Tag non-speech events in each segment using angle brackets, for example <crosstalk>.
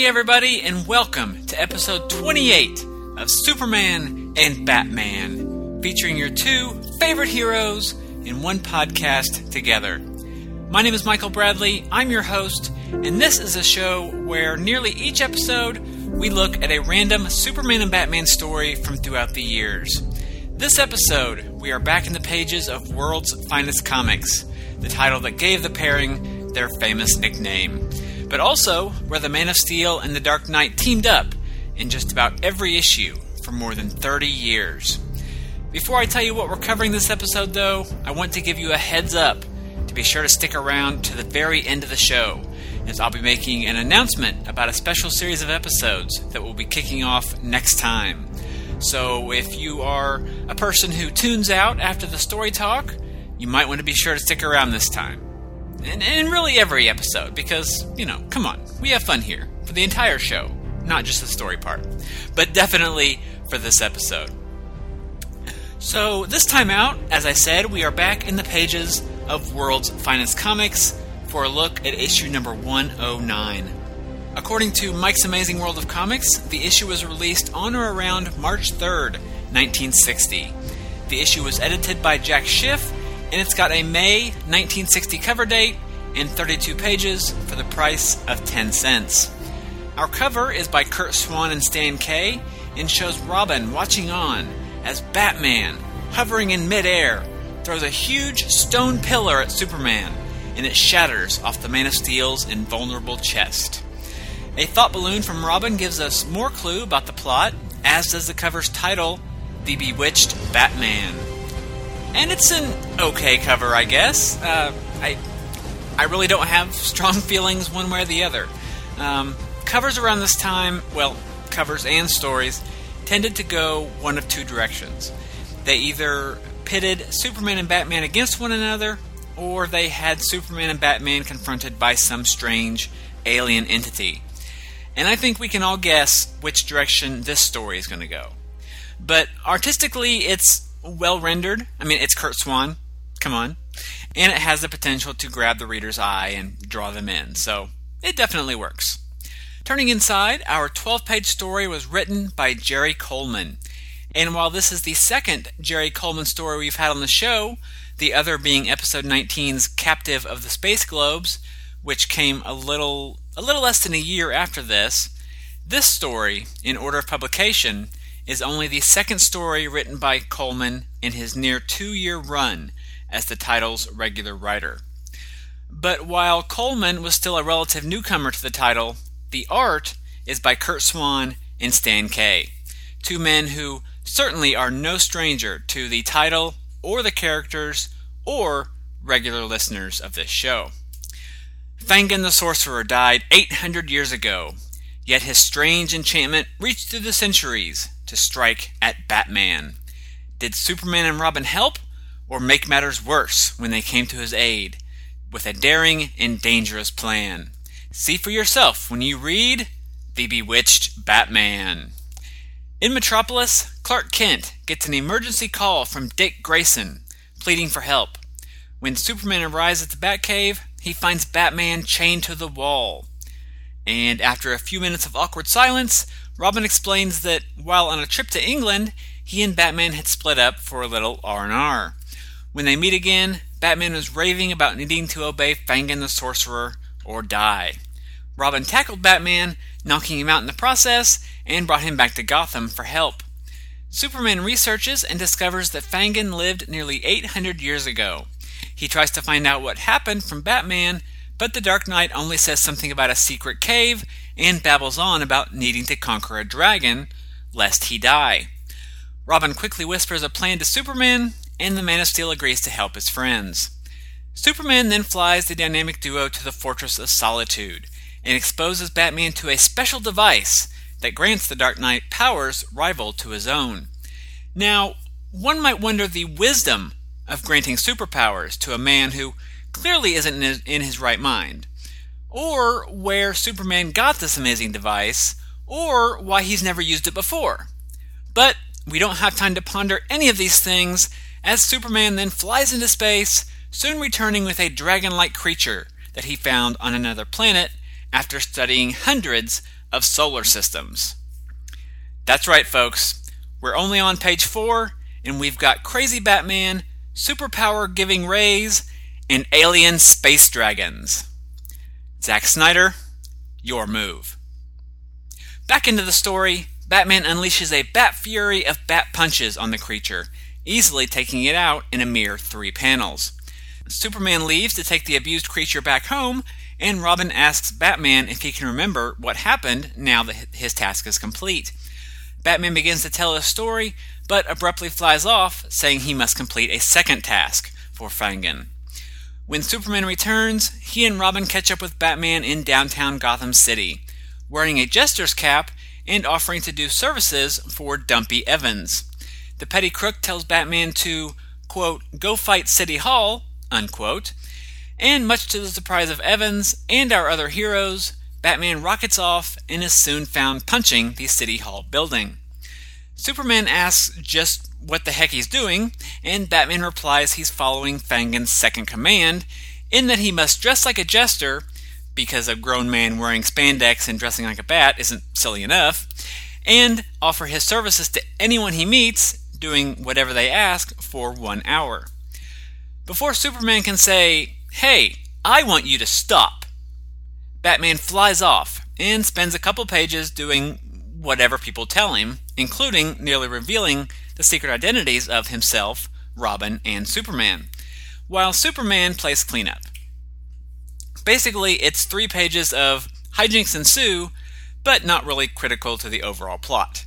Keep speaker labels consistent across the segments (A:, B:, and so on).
A: Hey, everybody, and welcome to episode 28 of Superman and Batman, featuring your two favorite heroes in one podcast together. My name is Michael Bradley, I'm your host, and this is a show where nearly each episode we look at a random Superman and Batman story from throughout the years. This episode, we are back in the pages of World's Finest Comics, the title that gave the pairing their famous nickname but also where the Man of Steel and the Dark Knight teamed up in just about every issue for more than 30 years. Before I tell you what we're covering this episode, though, I want to give you a heads up to be sure to stick around to the very end of the show, as I'll be making an announcement about a special series of episodes that will be kicking off next time. So if you are a person who tunes out after the story talk, you might want to be sure to stick around this time and, and really every episode, because, you know, come on, we have fun here for the entire show, not just the story part, but definitely for this episode. So, this time out, as I said, we are back in the pages of World's Finest Comics for a look at issue number 109. According to Mike's Amazing World of Comics, the issue was released on or around March 3rd, 1960. The issue was edited by Jack Schiff and it's got a May 1960 cover date and 32 pages for the price of 10 cents. Our cover is by Curt Swan and Stan Kaye and shows Robin watching on as Batman, hovering in midair, throws a huge stone pillar at Superman and it shatters off the Man of Steel's invulnerable chest. A thought balloon from Robin gives us more clue about the plot, as does the cover's title, The Bewitched Batman and it's an okay cover, I guess. Uh, I I really don't have strong <laughs> feelings one way or the other. Um, covers around this time, well, covers and stories tended to go one of two directions. They either pitted Superman and Batman against one another, or they had Superman and Batman confronted by some strange alien entity. And I think we can all guess which direction this story is going to go. But artistically, it's well rendered. I mean, it's Curt Swan. Come on. And it has the potential to grab the reader's eye and draw them in. So it definitely works. Turning inside, our 12 page story was written by Jerry Coleman. And while this is the second Jerry Coleman story we've had on the show, the other being episode 19's Captive of the Space Globes, which came a little a little less than a year after this, this story, in order of publication, is only the second story written by Coleman in his near two year run as the title's regular writer. But while Coleman was still a relative newcomer to the title, the art is by Curt Swan and Stan Kaye, two men who certainly are no stranger to the title or the characters or regular listeners of this show. Fangan the Sorcerer died 800 years ago, yet his strange enchantment reached through the centuries to strike at Batman. Did Superman and Robin help, or make matters worse when they came to his aid with a daring and dangerous plan? See for yourself when you read The Bewitched Batman. In Metropolis, Clark Kent gets an emergency call from Dick Grayson pleading for help. When Superman arrives at the Batcave, he finds Batman chained to the wall. And after a few minutes of awkward silence, Robin explains that while on a trip to England, he and Batman had split up for a little R&R. When they meet again, Batman is raving about needing to obey Fangan the Sorcerer or die. Robin tackled Batman, knocking him out in the process, and brought him back to Gotham for help. Superman researches and discovers that Fangan lived nearly 800 years ago. He tries to find out what happened from Batman, but the Dark Knight only says something about a secret cave and babbles on about needing to conquer a dragon, lest he die. Robin quickly whispers a plan to Superman, and the Man of Steel agrees to help his friends. Superman then flies the dynamic duo to the Fortress of Solitude and exposes Batman to a special device that grants the Dark Knight powers rival to his own. Now, one might wonder the wisdom of granting superpowers to a man who clearly isn't in his, in his right mind or where Superman got this amazing device, or why he's never used it before. But we don't have time to ponder any of these things, as Superman then flies into space, soon returning with a dragon like creature that he found on another planet after studying hundreds of solar systems. That's right, folks. We're only on page four, and we've got crazy Batman, superpower giving rays, and alien space dragons. Zack Snyder, your move. Back into the story, Batman unleashes a bat fury of bat punches on the creature, easily taking it out in a mere three panels. Superman leaves to take the abused creature back home, and Robin asks Batman if he can remember what happened now that his task is complete. Batman begins to tell his story, but abruptly flies off, saying he must complete a second task for Fangan. When Superman returns, he and Robin catch up with Batman in downtown Gotham City, wearing a jester's cap and offering to do services for Dumpy Evans. The petty crook tells Batman to, quote, go fight City Hall, unquote, and much to the surprise of Evans and our other heroes, Batman rockets off and is soon found punching the City Hall building. Superman asks just what the heck he's doing, and Batman replies he's following Fangan's second command, in that he must dress like a jester, because a grown man wearing spandex and dressing like a bat isn't silly enough, and offer his services to anyone he meets, doing whatever they ask for one hour. Before Superman can say, Hey, I want you to stop, Batman flies off and spends a couple pages doing whatever people tell him, including nearly revealing the secret identities of himself, Robin, and Superman, while Superman plays cleanup. Basically, it's three pages of hijinks ensue, but not really critical to the overall plot.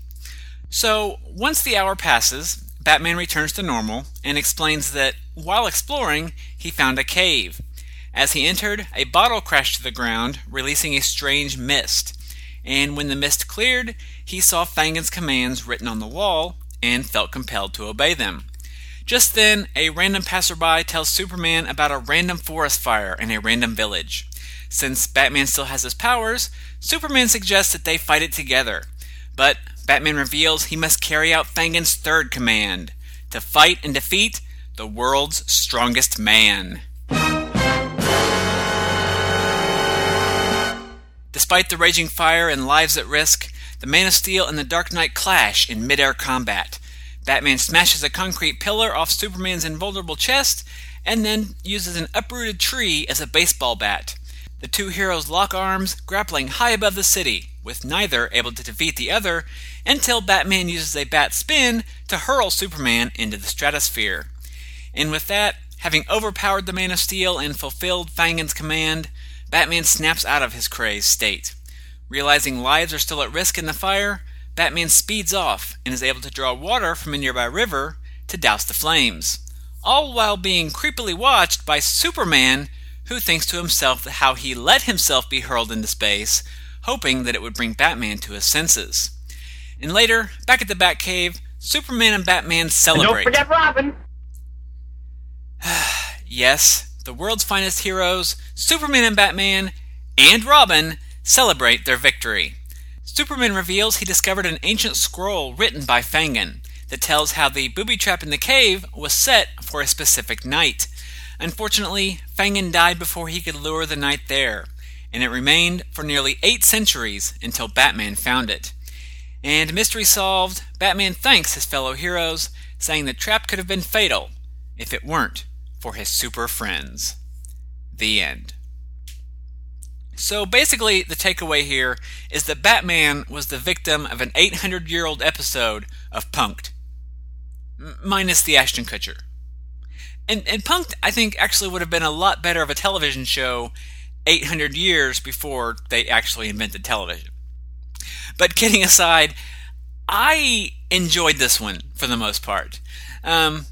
A: So, once the hour passes, Batman returns to normal and explains that while exploring, he found a cave. As he entered, a bottle crashed to the ground, releasing a strange mist. And when the mist cleared, he saw Fangan's commands written on the wall and felt compelled to obey them. Just then, a random passerby tells Superman about a random forest fire in a random village. Since Batman still has his powers, Superman suggests that they fight it together. But Batman reveals he must carry out Fangan's third command to fight and defeat the world's strongest man. Despite the raging fire and lives at risk, the Man of Steel and the Dark Knight clash in midair combat. Batman smashes a concrete pillar off Superman's invulnerable chest and then uses an uprooted tree as a baseball bat. The two heroes lock arms, grappling high above the city, with neither able to defeat the other until Batman uses a bat spin to hurl Superman into the stratosphere. And with that, having overpowered the Man of Steel and fulfilled Fangan's command, Batman snaps out of his crazed state. Realizing lives are still at risk in the fire, Batman speeds off and is able to draw water from a nearby river to douse the flames, all while being creepily watched by Superman, who thinks to himself how he let himself be hurled into space, hoping that it would bring Batman to his senses. And later, back at the Batcave, Superman and Batman celebrate.
B: And don't forget Robin! <sighs>
A: yes, the world's finest heroes, Superman and Batman, and Robin, celebrate their victory. Superman reveals he discovered an ancient scroll written by Fangan that tells how the booby trap in the cave was set for a specific night. Unfortunately, Fangan died before he could lure the knight there, and it remained for nearly eight centuries until Batman found it. And mystery solved, Batman thanks his fellow heroes, saying the trap could have been fatal if it weren't for his super friends. The end. So basically, the takeaway here is that Batman was the victim of an 800 year old episode of Punk'd, M- minus the Ashton Kutcher. And, and Punk'd, I think, actually would have been a lot better of a television show 800 years before they actually invented television. But kidding aside, I enjoyed this one for the most part. Um,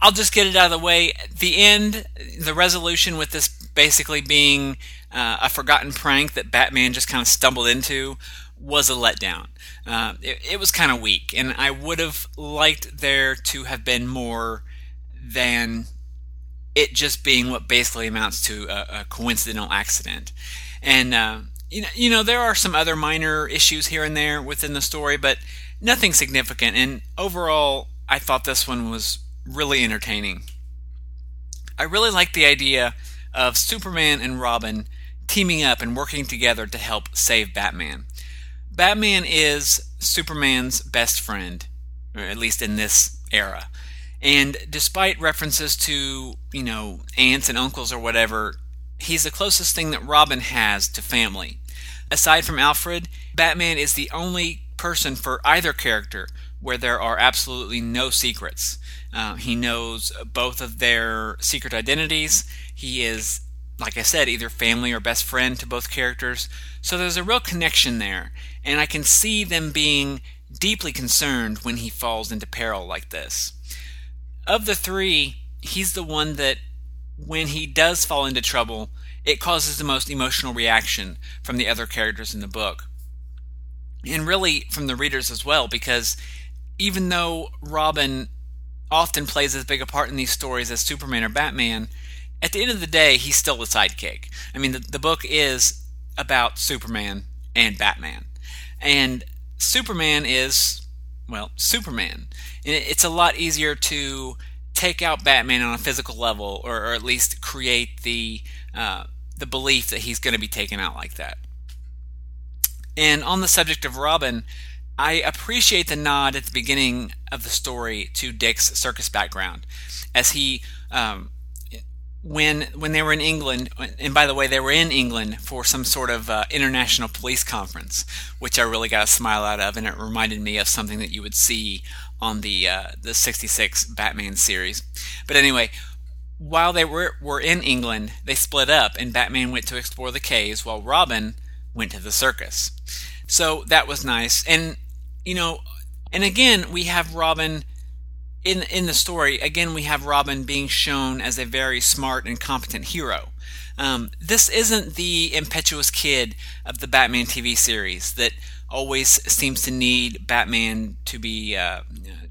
A: I'll just get it out of the way. The end, the resolution with this basically being uh, a forgotten prank that Batman just kind of stumbled into was a letdown. Uh, it, it, was kind of weak, and I would have liked there to have been more than it just being what basically amounts to a, a coincidental accident. And uh, you know, you know, there are some other minor issues here and there within the story, but nothing significant. And overall, I thought this one was really entertaining. I really like the idea of Superman and Robin teaming up and working together to help save Batman. Batman is Superman's best friend, at least in this era. And despite references to, you know, aunts and uncles or whatever, he's the closest thing that Robin has to family. Aside from Alfred, Batman is the only person for either character where there are absolutely no secrets. Uh, he knows both of their secret identities. He is, like I said, either family or best friend to both characters. So there's a real connection there. And I can see them being deeply concerned when he falls into peril like this. Of the three, he's the one that, when he does fall into trouble, it causes the most emotional reaction from the other characters in the book. And really from the readers as well, because even though Robin often plays as big a part in these stories as Superman or Batman, at the end of the day, he's still the sidekick. I mean, the, the book is about Superman and Batman. And Superman is, well, Superman. It's a lot easier to take out Batman on a physical level, or, or at least create the uh, the belief that he's going to be taken out like that. And on the subject of Robin, I appreciate the nod at the beginning of the story to Dick's circus background, as he, um, when when they were in England, and by the way, they were in England for some sort of uh, international police conference, which I really got a smile out of, and it reminded me of something that you would see on the uh, the '66 Batman series. But anyway, while they were were in England, they split up, and Batman went to explore the caves, while Robin went to the circus. So that was nice, and you know, and again, we have Robin in in the story. Again, we have Robin being shown as a very smart and competent hero. Um, this isn't the impetuous kid of the Batman TV series that always seems to need Batman to be uh,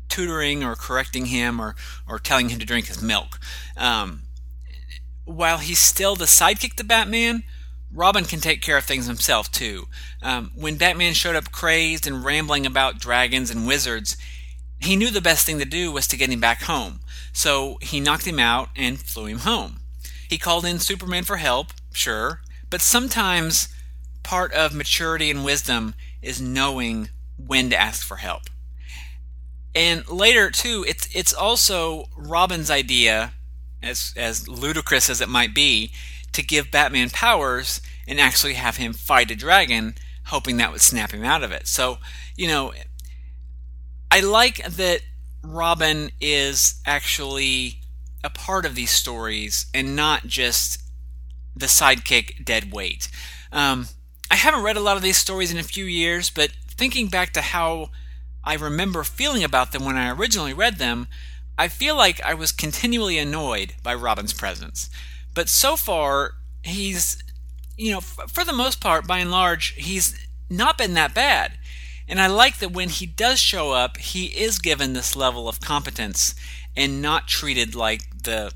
A: tutoring or correcting him or or telling him to drink his milk. Um, while he's still the sidekick to Batman, Robin can take care of things himself too. Um, when Batman showed up crazed and rambling about dragons and wizards, he knew the best thing to do was to get him back home. So he knocked him out and flew him home. He called in Superman for help, sure, but sometimes part of maturity and wisdom is knowing when to ask for help. And later too, it's it's also Robin's idea, as as ludicrous as it might be, to give Batman powers and actually have him fight a dragon, hoping that would snap him out of it. So, you know, I like that Robin is actually a part of these stories and not just the sidekick dead weight. Um, I haven't read a lot of these stories in a few years, but thinking back to how I remember feeling about them when I originally read them, I feel like I was continually annoyed by Robin's presence. But so far, he's, you know, for the most part, by and large, he's not been that bad. And I like that when he does show up, he is given this level of competence and not treated like the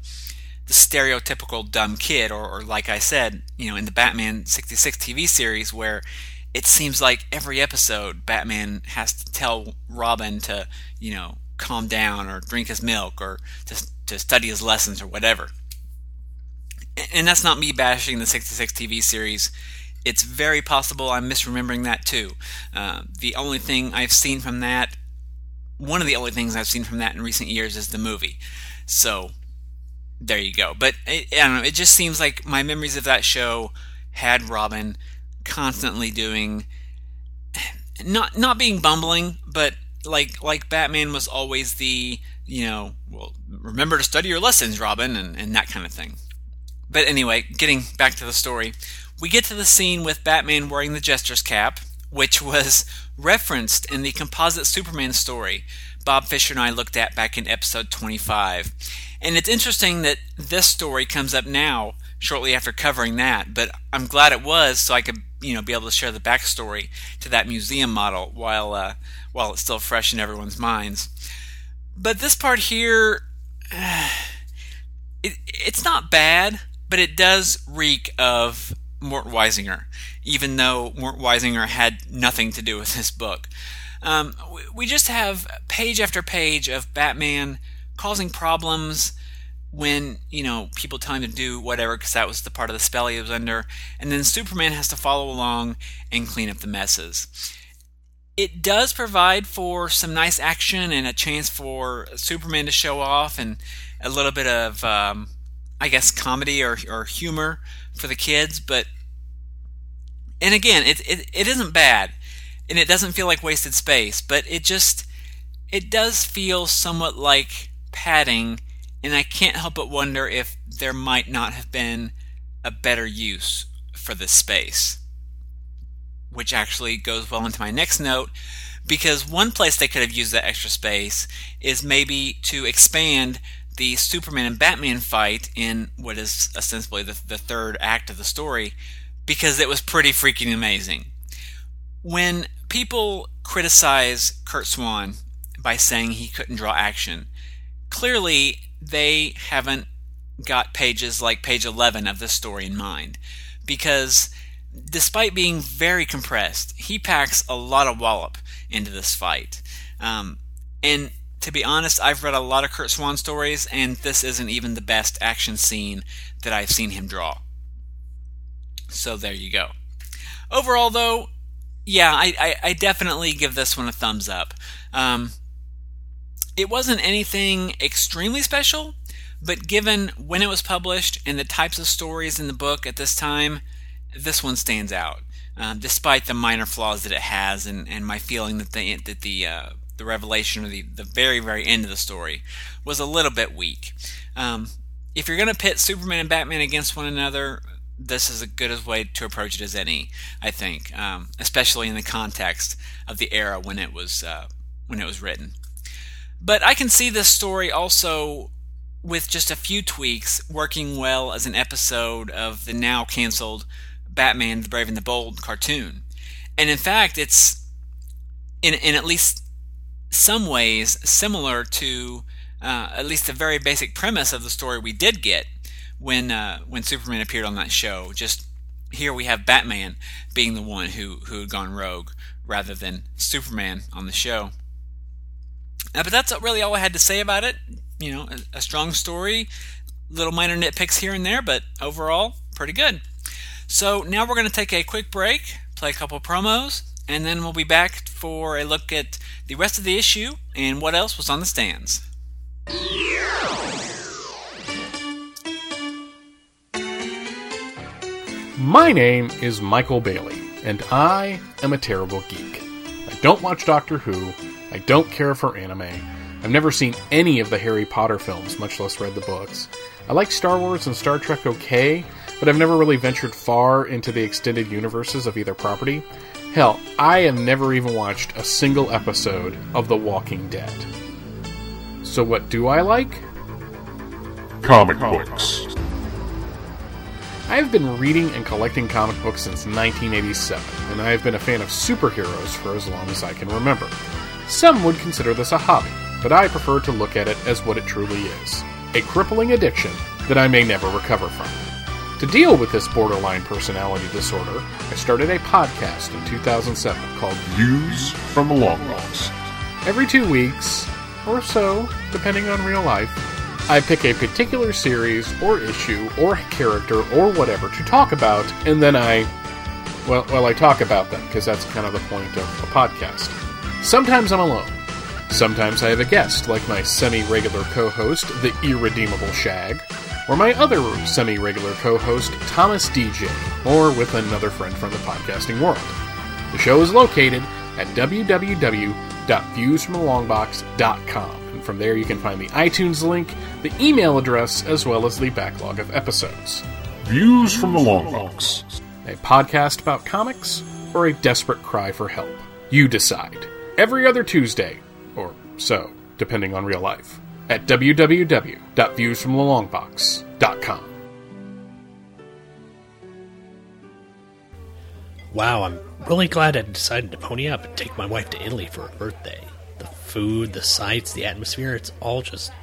A: the stereotypical dumb kid, or, or like I said, you know, in the Batman 66 TV series, where it seems like every episode Batman has to tell Robin to, you know, calm down or drink his milk or to, to study his lessons or whatever and that's not me bashing the 66 TV series. It's very possible I'm misremembering that too. Uh, the only thing I've seen from that, one of the only things I've seen from that in recent years is the movie. So there you go. But it, I don't know. It just seems like my memories of that show had Robin constantly doing <sighs> not not being bumbling, but like like Batman was always the you know well remember to study your lessons, Robin, and, and that kind of thing. But anyway, getting back to the story, we get to the scene with Batman wearing the Jester's cap, which was <laughs> referenced in the composite Superman story Bob Fisher and I looked at back in episode 25. And it's interesting that this story comes up now, shortly after covering that, but I'm glad it was so I could, you know, be able to share the backstory to that museum model while uh, while it's still fresh in everyone's minds. But this part here, uh, <sighs> it, it's not bad but it does reek of Mort Weisinger, even though Mort Weisinger had nothing to do with this book. Um, we just have page after page of Batman causing problems when you know people tell him to do whatever because that was the part of the spell he was under, and then Superman has to follow along and clean up the messes. it does provide for some nice action and a chance for Superman to show off and a little bit of, um, I guess, comedy or, or humor for the kids. But, and again, it, it, it isn't bad and it doesn't feel like wasted space, but it just, it does feel somewhat like padding. And I can't help but wonder if there might not have been a better use for this space which actually goes well into my next note because one place they could have used that extra space is maybe to expand the Superman and Batman fight in what is ostensibly the, the third act of the story because it was pretty freaking amazing. When people criticize Curt Swan by saying he couldn't draw action, clearly they haven't got pages like page 11 of this story in mind because despite being very compressed, he packs a lot of wallop into this fight. Um, and to be honest, I've read a lot of Curt Swan stories, and this isn't even the best action scene that I've seen him draw. So there you go. Overall, though, yeah, I, I, I definitely give this one a thumbs up. Um, it wasn't anything extremely special, but given when it was published and the types of stories in the book at this time, this one stands out, um, despite the minor flaws that it has, and, and my feeling that the that the uh, the revelation or the the very very end of the story was a little bit weak. Um, if you're going to pit Superman and Batman against one another, this is as good a way to approach it as any, I think, um, especially in the context of the era when it was uh, when it was written. But I can see this story also with just a few tweaks working well as an episode of the now canceled Batman the Brave and the Bold cartoon. And in fact, it's in, in at least some ways similar to uh, at least the very basic premise of the story we did get when uh, when Superman appeared on that show. Just here we have Batman being the one who who had gone rogue rather than Superman on the show. Uh, but that's really all I had to say about it. You know, a, a strong story, little minor nitpicks here and there, but overall, pretty good. So now we're going to take a quick break, play a couple promos, and then we'll be back for a look at the rest of the issue and what else was on the stands.
B: My name is Michael Bailey, and I am a terrible geek. I don't watch Doctor Who, I don't care for anime, I've never seen any of the Harry Potter films, much less read the books. I like Star Wars and Star Trek okay, but I've never really ventured far into the extended universes of either property. Hell, I have never even watched a single episode of The Walking Dead. So, what do I like?
C: Comic books.
B: I have been reading and collecting comic books since 1987, and I have been a fan of superheroes for as long as I can remember. Some would consider this a hobby, but I prefer to look at it as what it truly is a crippling addiction that I may never recover from. To deal with this borderline personality disorder, I started a podcast in 2007 called
C: Views from the Long Box.
B: Every two weeks, or so, depending on real life, I pick a particular series, or issue, or character, or whatever to talk about, and then I. Well, well, I talk about them, because that's kind of the point of a podcast. Sometimes I'm alone. Sometimes I have a guest, like my semi regular co host, the irredeemable Shag or my other semi regular co host, Thomas DJ, or with another friend from the podcasting world. The show is located at www.viewsfromthelongbox.com, and from there you can find the iTunes link, the email address, as well as the backlog of episodes.
C: Views from the Long Box.
B: A podcast about comics, or a desperate cry for help? You decide. Every other Tuesday, or so, depending on real life at www.viewsfromthelongbox.com.
D: Wow, I'm really glad I decided to pony up and take my wife to Italy for her birthday. The food, the sights, the atmosphere, it's all just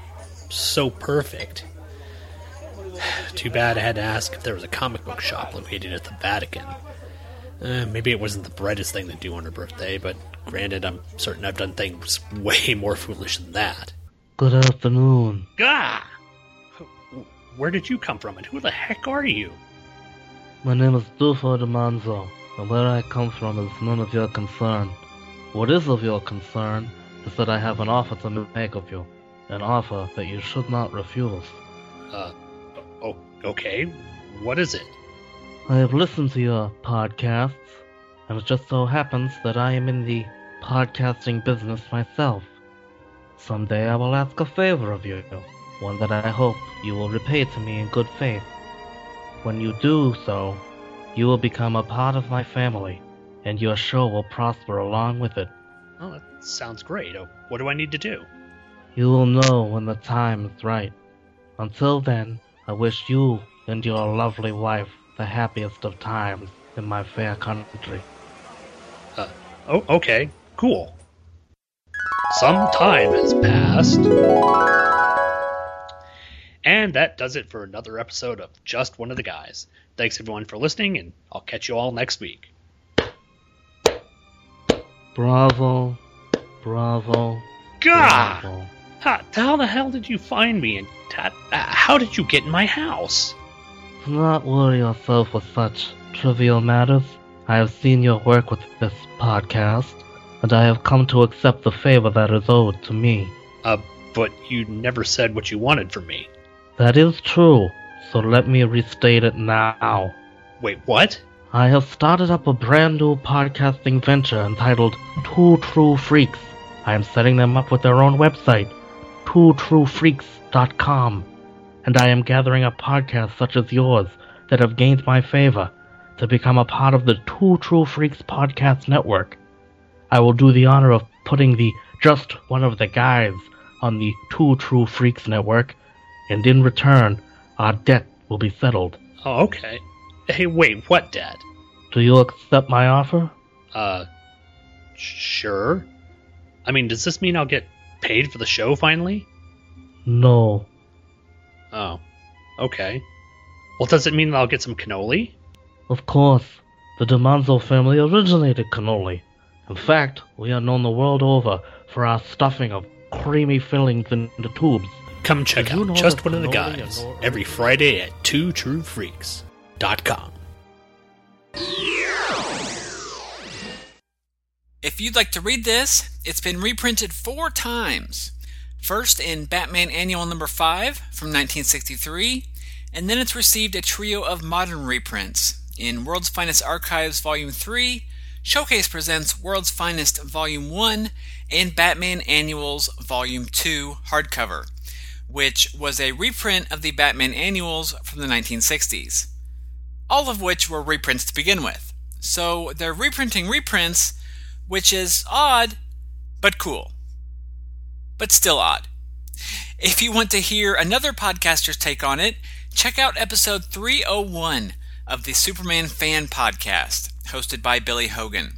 D: so perfect. <sighs> Too bad I had to ask if there was a comic book shop located at the Vatican. Uh, maybe it wasn't the brightest thing to do on her birthday, but granted, I'm certain I've done things <laughs> way more foolish than that.
E: Good afternoon.
D: Gah! Where did you come from, and who the heck are you?
E: My name is Dufo de Manzo, and where I come from is none of your concern. What is of your concern is that I have an offer to make of you. An offer that you should not refuse.
D: Uh, oh, okay. What is it?
E: I have listened to your podcasts, and it just so happens that I am in the podcasting business myself. Someday I will ask a favor of you, one that I hope you will repay to me in good faith. When you do so, you will become a part of my family, and your show will prosper along with it.
D: Oh, that sounds great. Oh, what do I need to do?
E: You will know when the time is right. Until then, I wish you and your lovely wife the happiest of times in my fair country.
D: Uh, oh, okay. Cool. Some time has passed. And that does it for another episode of Just One of the Guys. Thanks everyone for listening, and I'll catch you all next week.
E: Bravo, bravo,
D: Gah!
E: bravo.
D: Ha, how the hell did you find me, and ta- uh, how did you get in my house?
E: Do not worry yourself with such trivial matters. I have seen your work with this podcast, and I have come to accept the favor that is owed to me.
D: Uh, but you never said what you wanted from me.
E: That is true, so let me restate it now.
D: Wait, what?
E: I have started up a brand new podcasting venture entitled Two True Freaks. I am setting them up with their own website, twotruefreaks.com, and I am gathering up podcasts such as yours that have gained my favor to become a part of the Two True Freaks podcast network. I will do the honor of putting the Just One of the Guys on the Two True Freaks network, and in return, our debt will be settled.
D: Oh, okay. Hey, wait, what, debt?
E: Do you accept my offer?
D: Uh, sure. I mean, does this mean I'll get paid for the show finally?
E: No.
D: Oh, okay. Well, does it mean that I'll get some cannoli?
E: Of course, the DiManzo family originated cannoli. In fact, we are known the world over for our stuffing of creamy fillings into tubes.
D: Come check out Just One of the Guys every Friday at twotruefreaks.com.
A: If you'd like to read this, it's been reprinted four times. First in Batman Annual number 5 from 1963, and then it's received a trio of modern reprints in World's Finest Archives Volume 3, Showcase Presents World's Finest Volume 1, and Batman Annuals Volume 2 hardcover, which was a reprint of the Batman Annuals from the 1960s. All of which were reprints to begin with. So they're reprinting reprints which is odd, but cool. But still odd. If you want to hear another podcaster's take on it, check out episode 301 of the Superman Fan Podcast, hosted by Billy Hogan.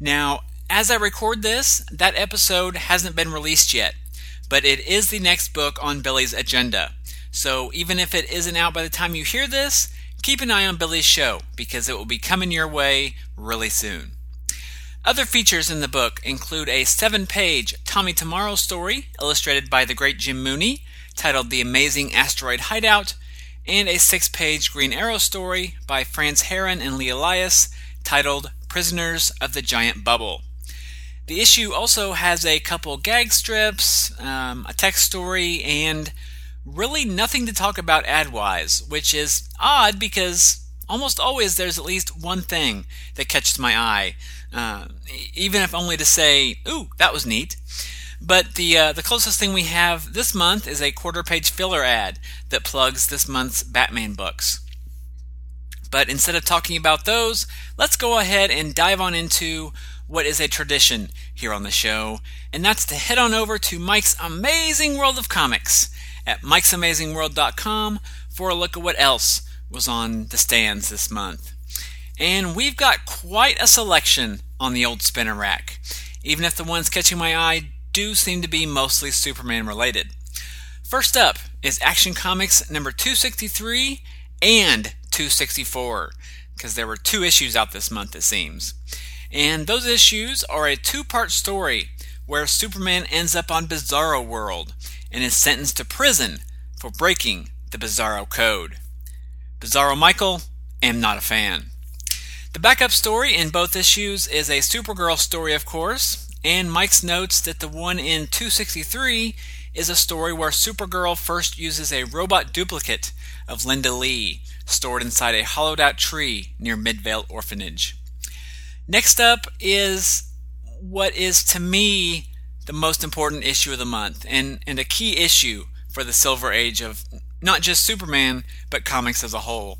A: Now, as I record this, that episode hasn't been released yet, but it is the next book on Billy's agenda. So even if it isn't out by the time you hear this, keep an eye on Billy's show because it will be coming your way really soon. Other features in the book include a seven page Tommy Tomorrow story illustrated by the great Jim Mooney titled The Amazing Asteroid Hideout, and a six page Green Arrow story by France Herron and Lee Elias titled Prisoners of the Giant Bubble. The issue also has a couple gag strips, um, a text story, and really nothing to talk about ad wise, which is odd because almost always there's at least one thing that catches my eye, uh, even if only to say, "Ooh, that was neat." But the uh, the closest thing we have this month is a quarter page filler ad that plugs this month's Batman books. But instead of talking about those, let's go ahead and dive on into what is a tradition here on the show, and that's to head on over to Mike's Amazing World of Comics at mike'samazingworld.com for a look at what else was on the stands this month. And we've got quite a selection on the old spinner rack, even if the ones catching my eye do seem to be mostly Superman related. First up is Action Comics number 263 and 264, because there were two issues out this month, it seems. And those issues are a two part story where Superman ends up on Bizarro World and is sentenced to prison for breaking the Bizarro Code. Bizarro Michael, am not a fan. The backup story in both issues is a Supergirl story, of course, and Mike's notes that the one in 263 is a story where Supergirl first uses a robot duplicate of Linda Lee, stored inside a hollowed out tree near Midvale Orphanage. Next up is what is to me the most important issue of the month, and, and a key issue for the Silver Age of not just Superman, but comics as a whole.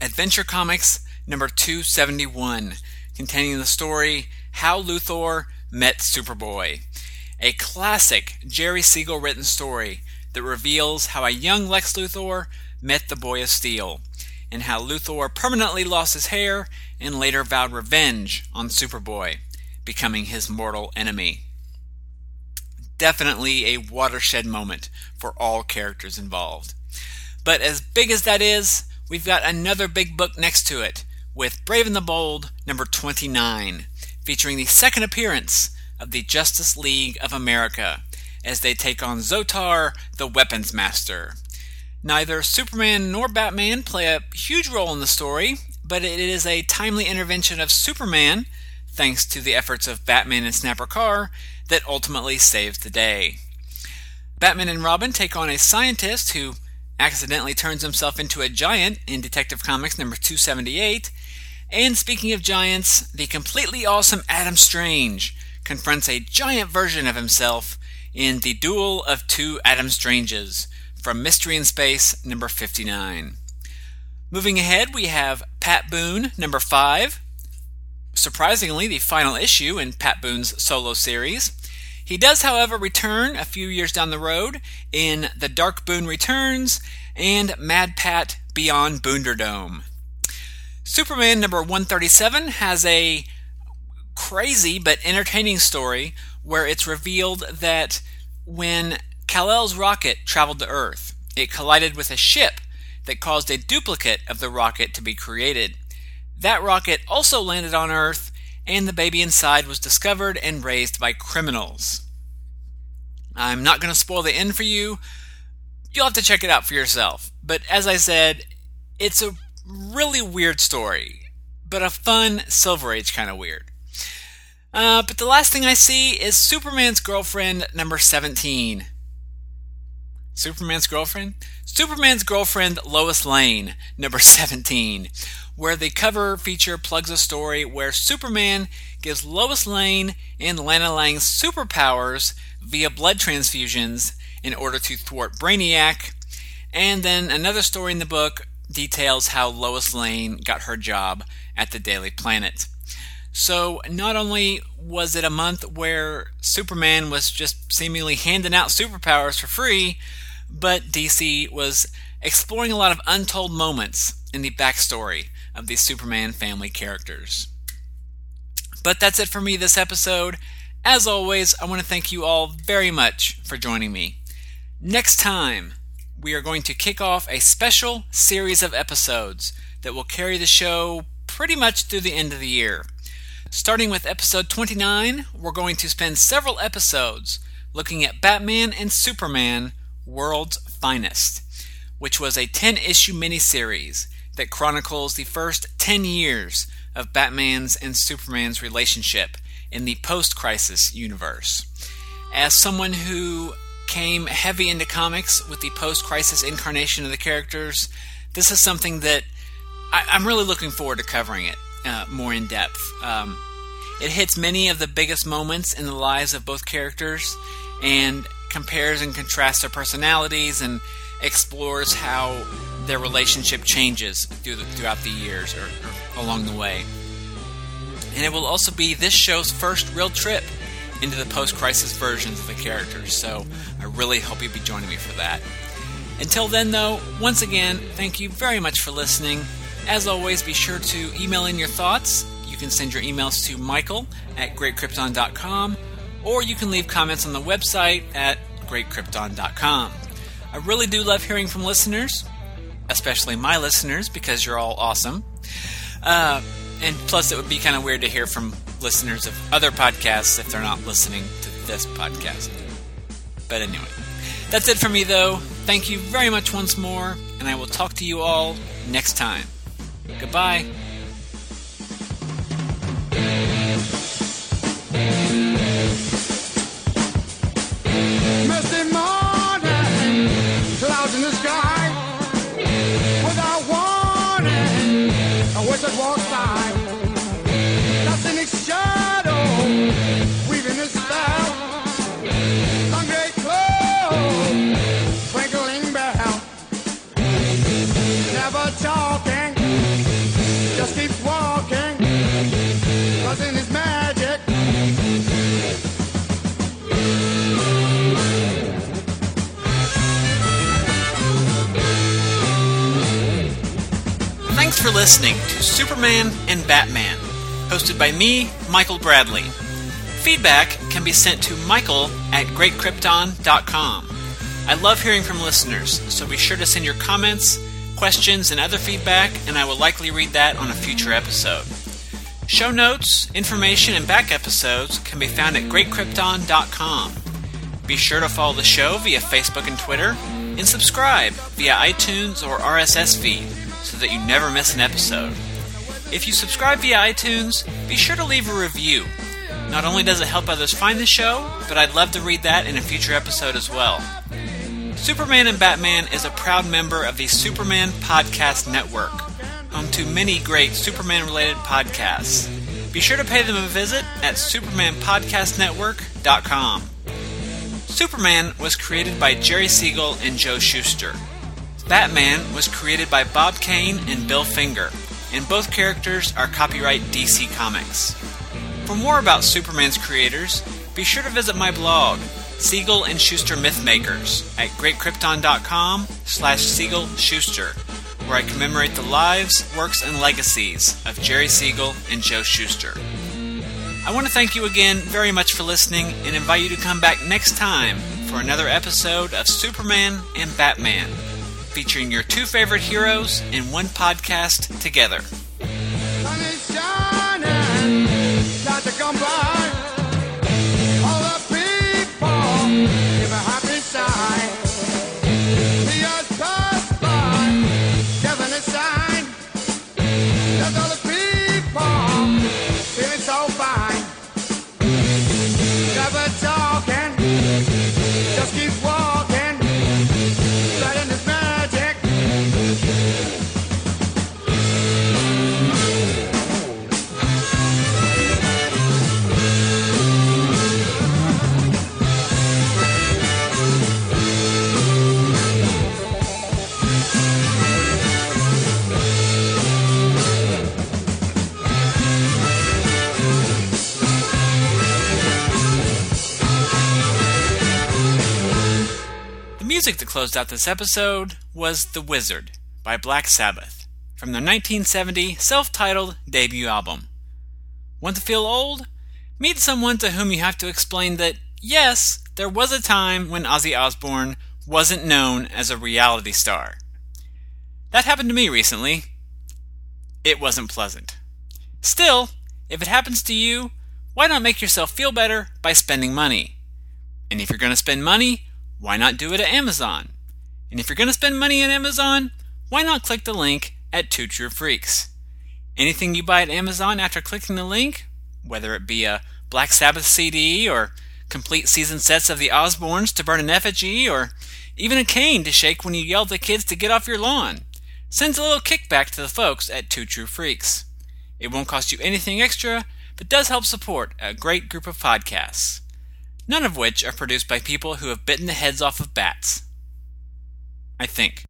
A: Adventure Comics number 271, containing the story How Luthor Met Superboy, a classic Jerry Siegel written story that reveals how a young Lex Luthor met the Boy of Steel, and how Luthor permanently lost his hair and later vowed revenge on Superboy, becoming his mortal enemy. Definitely a watershed moment for all characters involved. But as big as that is, we've got another big book next to it with Brave and the Bold number 29, featuring the second appearance of the Justice League of America as they take on Xotar, the Weapons Master. Neither Superman nor Batman play a huge role in the story, but it is a timely intervention of Superman, thanks to the efforts of Batman and Snapper Carr, that ultimately saves the day. Batman and Robin take on a scientist who accidentally turns himself into a giant in Detective Comics number 278. And speaking of giants, the completely awesome Adam Strange confronts a giant version of himself in The Duel of Two Adam Stranges from Mystery in Space number 59. Moving ahead, we have Pat Boone number 5. Surprisingly, the final issue in Pat Boone's solo series. He does, however, return a few years down the road in The Dark Boone Returns and Mad Pat Beyond Boonderdome. Superman number 137 has a crazy but entertaining story where it's revealed that when Kal-El's rocket traveled to Earth, it collided with a ship that caused a duplicate of the rocket to be created. That rocket also landed on Earth, and the baby inside was discovered and raised by criminals. I'm not going to spoil the end for you. You'll have to check it out for yourself. But as I said, it's a really weird story, but a fun Silver Age kind of weird. Uh, but the last thing I see is Superman's girlfriend number 17. Superman's girlfriend? Superman's girlfriend Lois Lane, number <laughs> 17, where the cover feature plugs a story where Superman gives Lois Lane and Lana Lang superpowers via blood transfusions in order to thwart Brainiac. And then another story in the book details how Lois Lane got her job at the Daily Planet. So, not only was it a month where Superman was just seemingly handing out superpowers for free, but DC was exploring a lot of untold moments in the backstory of these Superman family characters. But that's it for me this episode. As always, I want to thank you all very much for joining me. Next time, we are going to kick off a special series of episodes that will carry the show pretty much through the end of the year. Starting with episode 29, we're going to spend several episodes looking at Batman and Superman World's Finest, which was a 10 issue miniseries that chronicles the first 10 years of Batman's and Superman's relationship in the post crisis universe. As someone who came heavy into comics with the post crisis incarnation of the characters, this is something that I, am really looking forward to covering it uh, more in depth. Um, it hits many of the biggest moments in the lives of both characters and compares and contrasts their personalities and explores how their relationship changes through the, throughout the years or, or along the way. And it will also be this show's first real trip into the post crisis versions of the characters, so I really hope you'll be joining me for that. Until then, though, once again, thank you very much for listening. As always, be sure to email in your thoughts. You can send your emails to michael at greatkrypton.com, or you can leave comments on the website at greatkrypton.com. I really do love hearing from listeners, especially my listeners, because you're all awesome. Uh, and plus, it would be kind of weird to hear from listeners of other podcasts if they're not listening to this podcast. But anyway, that's it for me, though. Thank you very much once more, and I will talk to you all next time. Goodbye. Listening to Superman and Batman, hosted by me, Michael Bradley. Feedback can be sent to michael at greatkrypton.com. I love hearing from listeners, so be sure to send your comments, questions, and other feedback, and I will likely read that on a future episode. Show notes, information, and back episodes can be found at greatkrypton.com. Be sure to follow the show via Facebook and Twitter, and subscribe via iTunes or RSS feed that you never miss an episode. If you subscribe via iTunes, be sure to leave a review. Not only does it help others find the show, but I'd love to read that in a future episode as well. Superman and Batman is a proud member of the Superman Podcast Network, home to many great Superman related podcasts. Be sure to pay them a visit at supermanpodcastnetwork.com. Superman was created by Jerry Siegel and Joe Shuster. Batman was created by Bob Kane and Bill Finger, and both characters are copyright DC Comics. For more about Superman's creators, be sure to visit my blog, Siegel and Shuster Mythmakers, at greatkrypton.com slash Siegel Shuster, where I commemorate the lives, works, and legacies of Jerry Siegel and Joe Shuster. I want to thank you again very much for listening and invite you to come back next time for another episode of Superman and Batman, featuring your two favorite heroes in one podcast together. Music that closed out this episode was The Wizard by Black Sabbath from their 1970 self titled debut album. Want to feel old? Meet someone to whom you have to explain that, yes, there was a time when Ozzy Osbourne wasn't known as a reality star. That happened to me recently. It wasn't pleasant. Still, if it happens to you, why not make yourself feel better by spending money? And if you're going to spend money, why not do it at Amazon? And if you're going to spend money at Amazon, why not click the link at Two True Freaks? Anything you buy at Amazon after clicking the link, whether it be a Black Sabbath CD or complete season sets of the Osbournes to burn an effigy or even a cane to shake when you yell at the kids to get off your lawn, sends a little kickback to the folks at Two True Freaks. It won't cost you anything extra, but does help support a great group of podcasts none of which are produced by people who have bitten the heads off of bats. I think.